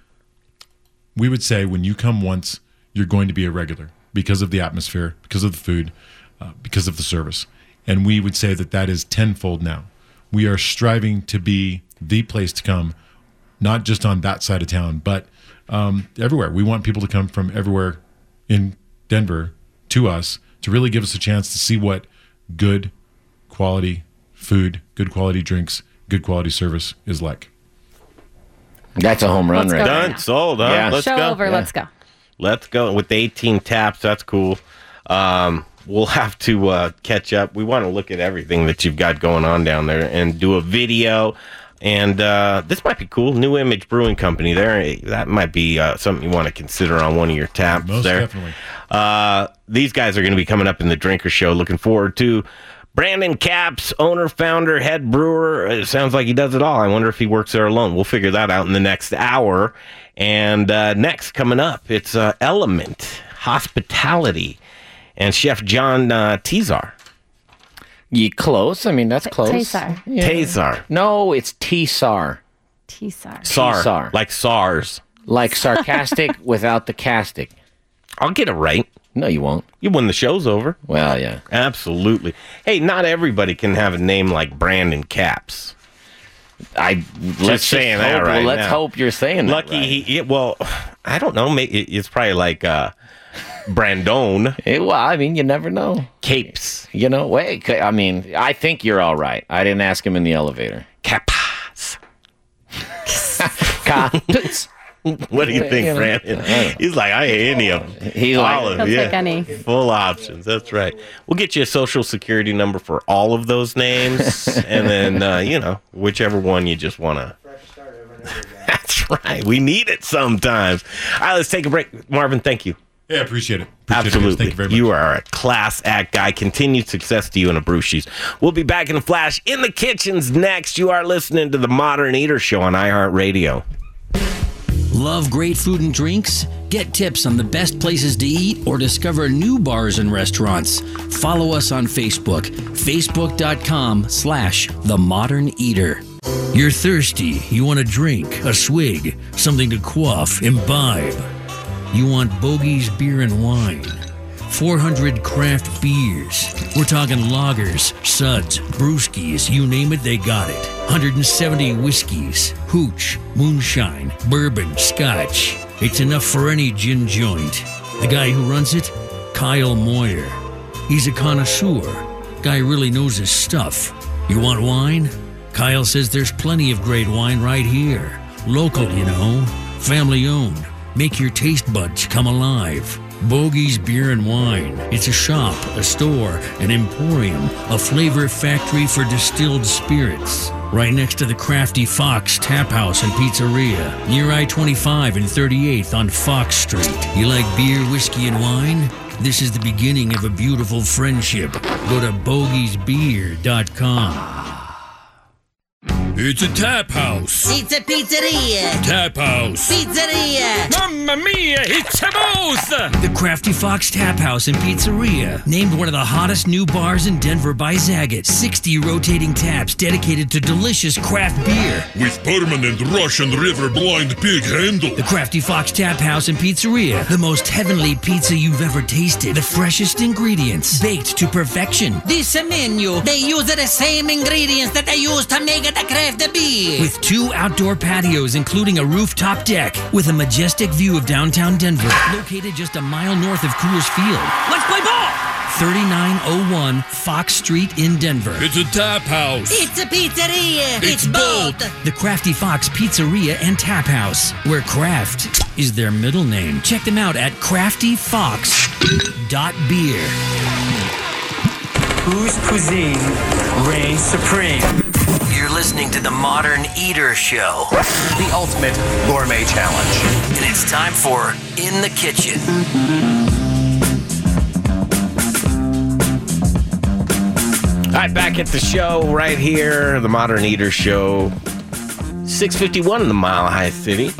we would say when you come once, you're going to be a regular because of the atmosphere, because of the food, uh, because of the service. And we would say that that is tenfold now. We are striving to be the place to come, not just on that side of town, but um, everywhere. We want people to come from everywhere in Denver to us to really give us a chance to see what good quality food, good quality drinks, good quality service is like. That's a home run Let's right go. there. Done. Sold. Huh? Yeah. Let's Show go. over. Let's go. Let's go with the 18 taps. That's cool. Um, we'll have to uh, catch up. We want to look at everything that you've got going on down there and do a video. And uh, this might be cool. New Image Brewing Company. There, that might be uh, something you want to consider on one of your taps. Most there. definitely. Uh, these guys are going to be coming up in the Drinker Show. Looking forward to Brandon Capps, owner, founder, head brewer. It sounds like he does it all. I wonder if he works there alone. We'll figure that out in the next hour. And uh, next, coming up, it's uh, Element Hospitality and Chef John uh, Tizar. You close? I mean, that's close. Taysar. Yeah. Tazar. No, it's T-SAR. T-sar. Like SARS. Like sarcastic without the castic. I'll get it right. No, you won't. You win the show's over. Well, yeah. Absolutely. Hey, not everybody can have a name like Brandon Capps. I let's just saying that hope, right well, let's now. hope you're saying that Lucky right. he, well, I don't know. Maybe it- it's probably like uh, Brandon Eh, well, I mean, you never know. Capes You know, wait. I mean, I think you're all right. I didn't ask him in the elevator. Capas. Capps. What do you think, You Brandon? I don't know. He's like, I hate any of them. He's all like- of them. Yeah. take any. Full options. That's right. We'll get you a social security number for all of those names, and then uh, you know whichever one you just want to. That's right. We need it sometimes. All right, let's take a break. Marvin, thank you. Yeah, appreciate it. Appreciate It. Absolutely. Thank you very much. You are a class act guy. Continued success to you and a Abrusci's. We'll be back in a flash in the kitchens next. You are listening to the Modern Eater Show on iHeartRadio. Love great food and drinks? Get tips on the best places to eat or discover new bars and restaurants. Follow us on Facebook, facebook.com slash the modern eater. You're thirsty, you want a drink, a swig, something to quaff, imbibe. You want Bogey's beer and wine. 400 craft beers. We're talking lagers, suds, brewskis, you name it, they got it. 170 whiskeys, hooch, moonshine, bourbon, scotch. It's enough for any gin joint. The guy who runs it, Kyle Moyer. He's a connoisseur. Guy really knows his stuff. You want wine? Kyle says there's plenty of great wine right here. Local, you know. Family owned. Make your taste buds come alive. Bogey's Beer and Wine. It's a shop, a store, an emporium, a flavor factory for distilled spirits. Right next to the Crafty Fox Tap House and Pizzeria, near I 25 and 38th on Fox Street. You like beer, whiskey, and wine? This is the beginning of a beautiful friendship. Go to bogiesbeer.com. It's a tap house. It's a pizzeria. Tap house. Pizzeria. Mamma mia, it's a both. The Crafty Fox Tap House and Pizzeria, named one of the hottest new bars in Denver by Zagat. 60 rotating taps dedicated to delicious craft beer. With permanent Russian River blind pig handle. The Crafty Fox Tap House and Pizzeria, the most heavenly pizza you've ever tasted. The freshest ingredients, baked to perfection. This menu, they use the same ingredients that they use to make it the craft beer. With two outdoor patios, including a rooftop deck, with a majestic view of downtown Denver, located just a mile north of Coors Field. Let's play ball. 3901 Fox Street in Denver. It's a tap house. It's a pizzeria. It's both. The Crafty Fox Pizzeria and Tap House, where craft is their middle name. Check them out at craftyfox.beer. Whose cuisine reigns supreme? You're listening to the Modern Eater Show, the ultimate gourmet challenge. And it's time for In the Kitchen. All right, back at the show right here, the Modern Eater Show, 651 in the Mile High City.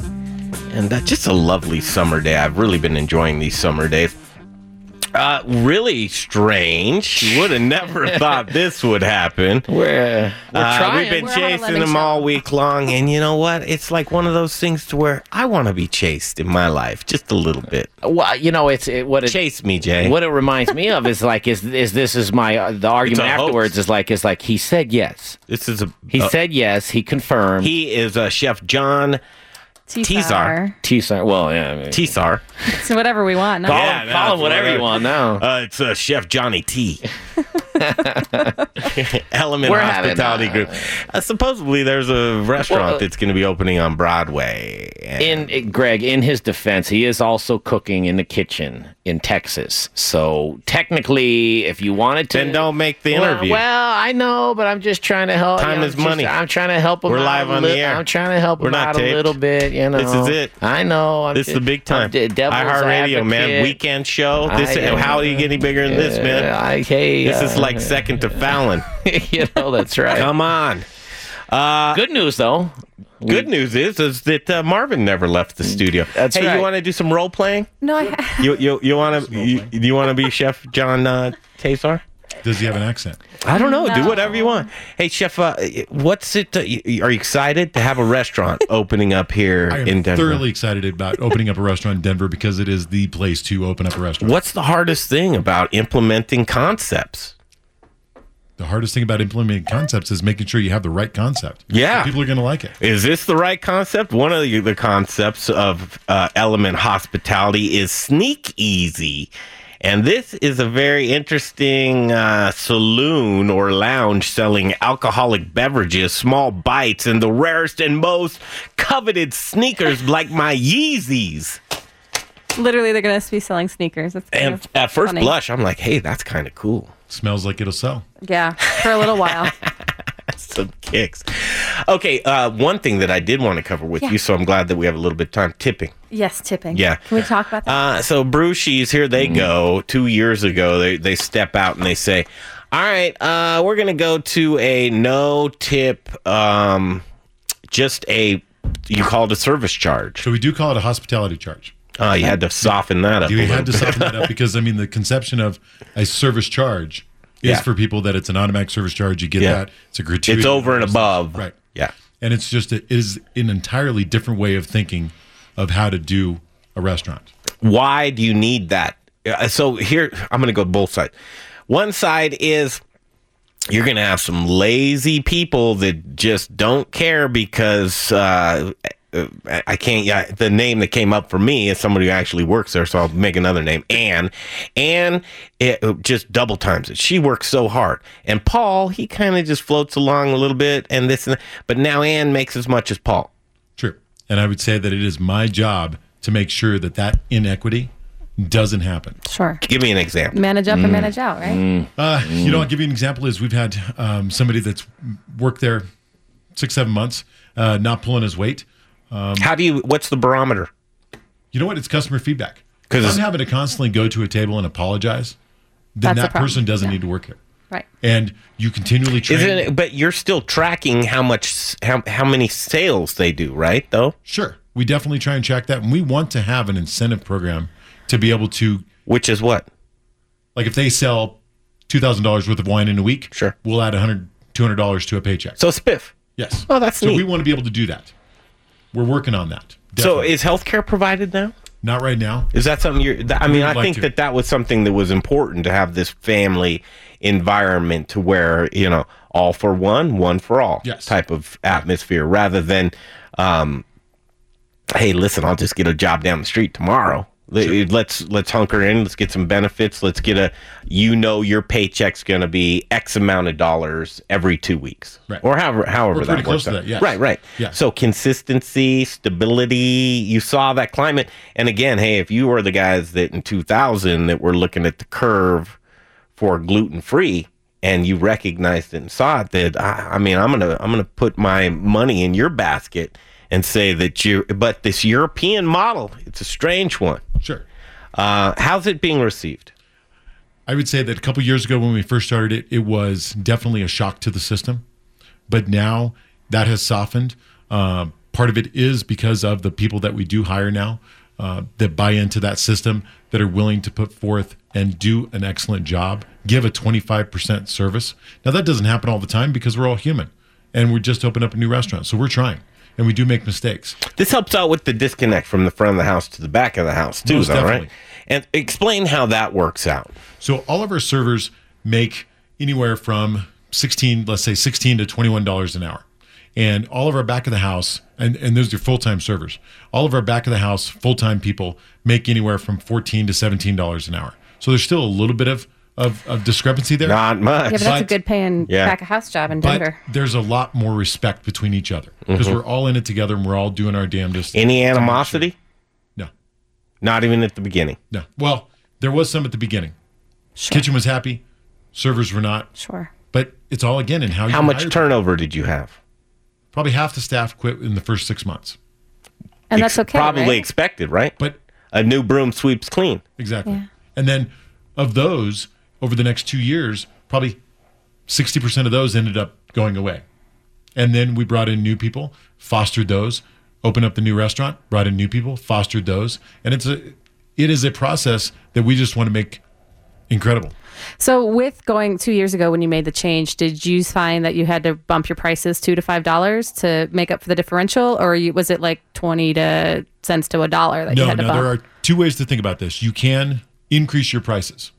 And uh, just a lovely summer day. I've really been enjoying these summer days. Uh, really strange. You would have never thought this would happen. We're, we're Uh, we've been We're chasing them show. all week long, and you know what? It's like one of those things to where I want to be chased in my life, just a little bit. Well, you know, it's it, what it chase me, Jay. What it reminds me of is like is is this is my uh, the argument a hoax. afterwards is like is like he said yes. This is a he uh, said yes. He confirmed. He is uh, Chef John Tizar. Tizar. Well, yeah. I mean, Tizar. So whatever we want. No? Call him- call him whatever you want now. Uh, it's uh, Chef Johnny T. Element We're having, Hospitality uh, Group. Uh, supposedly, there's a restaurant Well, uh, that's going to be opening on Broadway. in uh, Greg, in his defense, he is also cooking in the kitchen in Texas. So technically, if you wanted to, Then don't make the Well- interview. Well, I know, but I'm just trying to help. Time you know, is just- money. I'm trying to help him. We're live on the air. I'm trying to help We're him not out a little bit. You know, This is it. I know. I'm This is the big time. I'm d- devil's iHeartRadio, man. Weekend show. This I- how are you getting bigger than this, man? I- hey, this is uh, like second to Fallon. you know, that's right. Come on. Uh, Good news, though. Good news is is that uh, Marvin never left the studio. That's hey, right. you want to do some role playing? No, I, You you you want to you, you want to be Chef John uh, Tazar? Does he have an accent? I don't know. Do whatever you want. Hey, Chef, uh, what's it? Uh, are you excited to have a restaurant opening up here I am in Denver? thoroughly excited about opening up a restaurant in Denver because it is the place to open up a restaurant. What's the hardest thing about implementing concepts? The hardest thing about implementing concepts is making sure you have the right concept. Yeah. People are going to like it. Is this the right concept? One of the, the concepts of uh, Element Hospitality is Sneak Easy. And this is a very interesting uh, saloon or lounge selling alcoholic beverages, small bites, and the rarest and most coveted sneakers like my Yeezys. literally, they're going to be selling sneakers. That's And of at first funny. blush, I'm like, hey, that's kind of cool. Smells like it'll sell. Yeah, for a little while. Some kicks. Okay, uh, one thing that I did want to cover with Yeah. you, so I'm glad that we have a little bit of time tipping. yes, tipping. Yeah. Can we talk about that? Uh, so Brewshies, here they go. Two years ago, they they step out and they say, "All right, uh, we're gonna go to a no tip, um, just a you call it a service charge." So we do call it a hospitality charge. Oh, you had to soften that up. You a had to soften that up because I mean the conception of a service charge is Yeah. for people that it's an automatic service charge. You get Yeah. that. It's a gratuity. It's over and above. Right. Yeah. And it's just it is an entirely different way of thinking of how to do a restaurant. Why do you need that? Uh, So here, I'm going to go both sides. One side is you're going to have some lazy people that just don't care because uh, uh, I- I can't. Yeah, the name that came up for me is somebody who actually works there, so I'll make another name. Anne, Anne, it, uh, just double times it. She works so hard, and Paul, he kind of just floats along a little bit, and this and that. But now Anne makes as much as Paul. True. And I would say that it is my job to make sure that that inequity doesn't happen. Sure. Give me an example. Manage up and manage out, right? Uh, You know, I'll give you an example. Is we've had um, somebody that's worked there six, seven months, uh, not pulling his weight. Um, How do you? What's the barometer? You know what? It's customer feedback. Because I'm it's- having to constantly go to a table and apologize. Then that person doesn't Yeah. need to work here. Right. And you continually train. Isn't it, but you're still tracking how much, how, how many sales they do, right? Though. Sure. We definitely try and track that. And we want to have an incentive program to be able to. Which is what? Like if they sell $2,000 worth of wine in a week, sure. we'll add $100, $200 to a paycheck. So spiff. Yes. Oh, that's so neat. we want to be able to do that. We're working on that. So is healthcare provided now? Not right now. Is that something you're? th- I mean, I like think to. that that was something that was important to have this family environment to where you know all for one, one for all Yes. type of atmosphere, rather than, um, hey, listen, I'll just get a job down the street tomorrow. Le- Let's let's hunker in. Let's get some benefits. Let's get a. You know, your paycheck's going to be X amount of dollars every two weeks, Right. or however however We're that works that, yes. Right, right. Yeah. So consistency, stability. You saw that climate, and again, hey, if you were the guys that in 2000 that were looking at the curve for gluten free, and you recognized it and saw it, that I, I mean, I'm gonna I'm gonna put my money in your basket and say that you. But this European model, it's a strange one. Sure. Uh, how's it being received? I would say that a couple years ago when we first started it, it was definitely a shock to the system. But now that has softened. Uh, part of it is because of the people that we do hire now uh, that buy into that system, that are willing to put forth and do an excellent job, give a 25% service. Now, that doesn't happen all the time because we're all human and we just opened up a new restaurant. So we're trying and we do make mistakes. This helps out with the disconnect from the front of the house to the back of the house too, Most though, definitely. right? And explain how that works out. So all of our servers make anywhere from 16, let's say 16 to 21 dollars an hour. And all of our back of the house, and, and those are full-time servers, all of our back of the house full-time people make anywhere from 14 to 17 dollars an hour. So there's still a little bit of of, of discrepancy there. Not much. Yeah, but that's a good paying Yeah. back a house job in But Denver. there's a lot more respect between each other because Mhm. we're all in it together and we're all doing our damnedest. Any to make sure- animosity? No. Not even at the beginning. No. Well, there was some at the beginning. Kitchen was happy, servers were not. Sure. But it's all again in how you How much hire turnover did you have? Probably half the staff quit in the first six months. And that's okay. Probably right? expected, right? But a new broom sweeps clean. Exactly. Yeah. And then of those, over the next two years, probably 60% of those ended up going away. And then we brought in new people, fostered those, opened up the new restaurant, brought in new people, fostered those. And it's a it is a process that we just want to make incredible. So, with going two years ago when you made the change, did you find that you had to bump your prices two to five dollars to make up for the differential, or was it like twenty to cents to a dollar that you No, had to no, bump? there are two ways to think about this. You can increase your prices.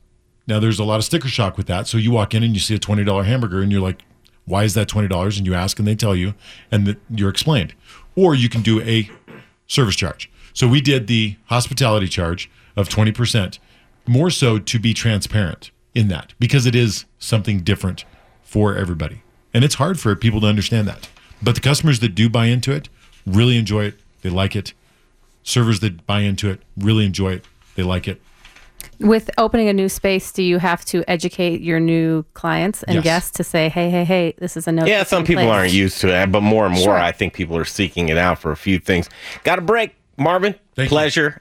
Now, there's a lot of sticker shock with that. So you walk in and you see a $20 hamburger and you're like, why is that $20? And you ask and they tell you and that you're explained. Or you can do a service charge. So we did the hospitality charge of 20%, more so to be transparent in that because it is something different for everybody. And it's hard for people to understand that. But the customers that do buy into it really enjoy it. They like it. Servers that buy into it really enjoy it. They like it. With opening a new space, do you have to educate your new clients and Yes. guests to say, "Hey, hey, hey, this is a no"? Yeah, some people aren't used to it, but more and more, Sure. I think people are seeking it out for a few things. Got a break, Marvin. pleasure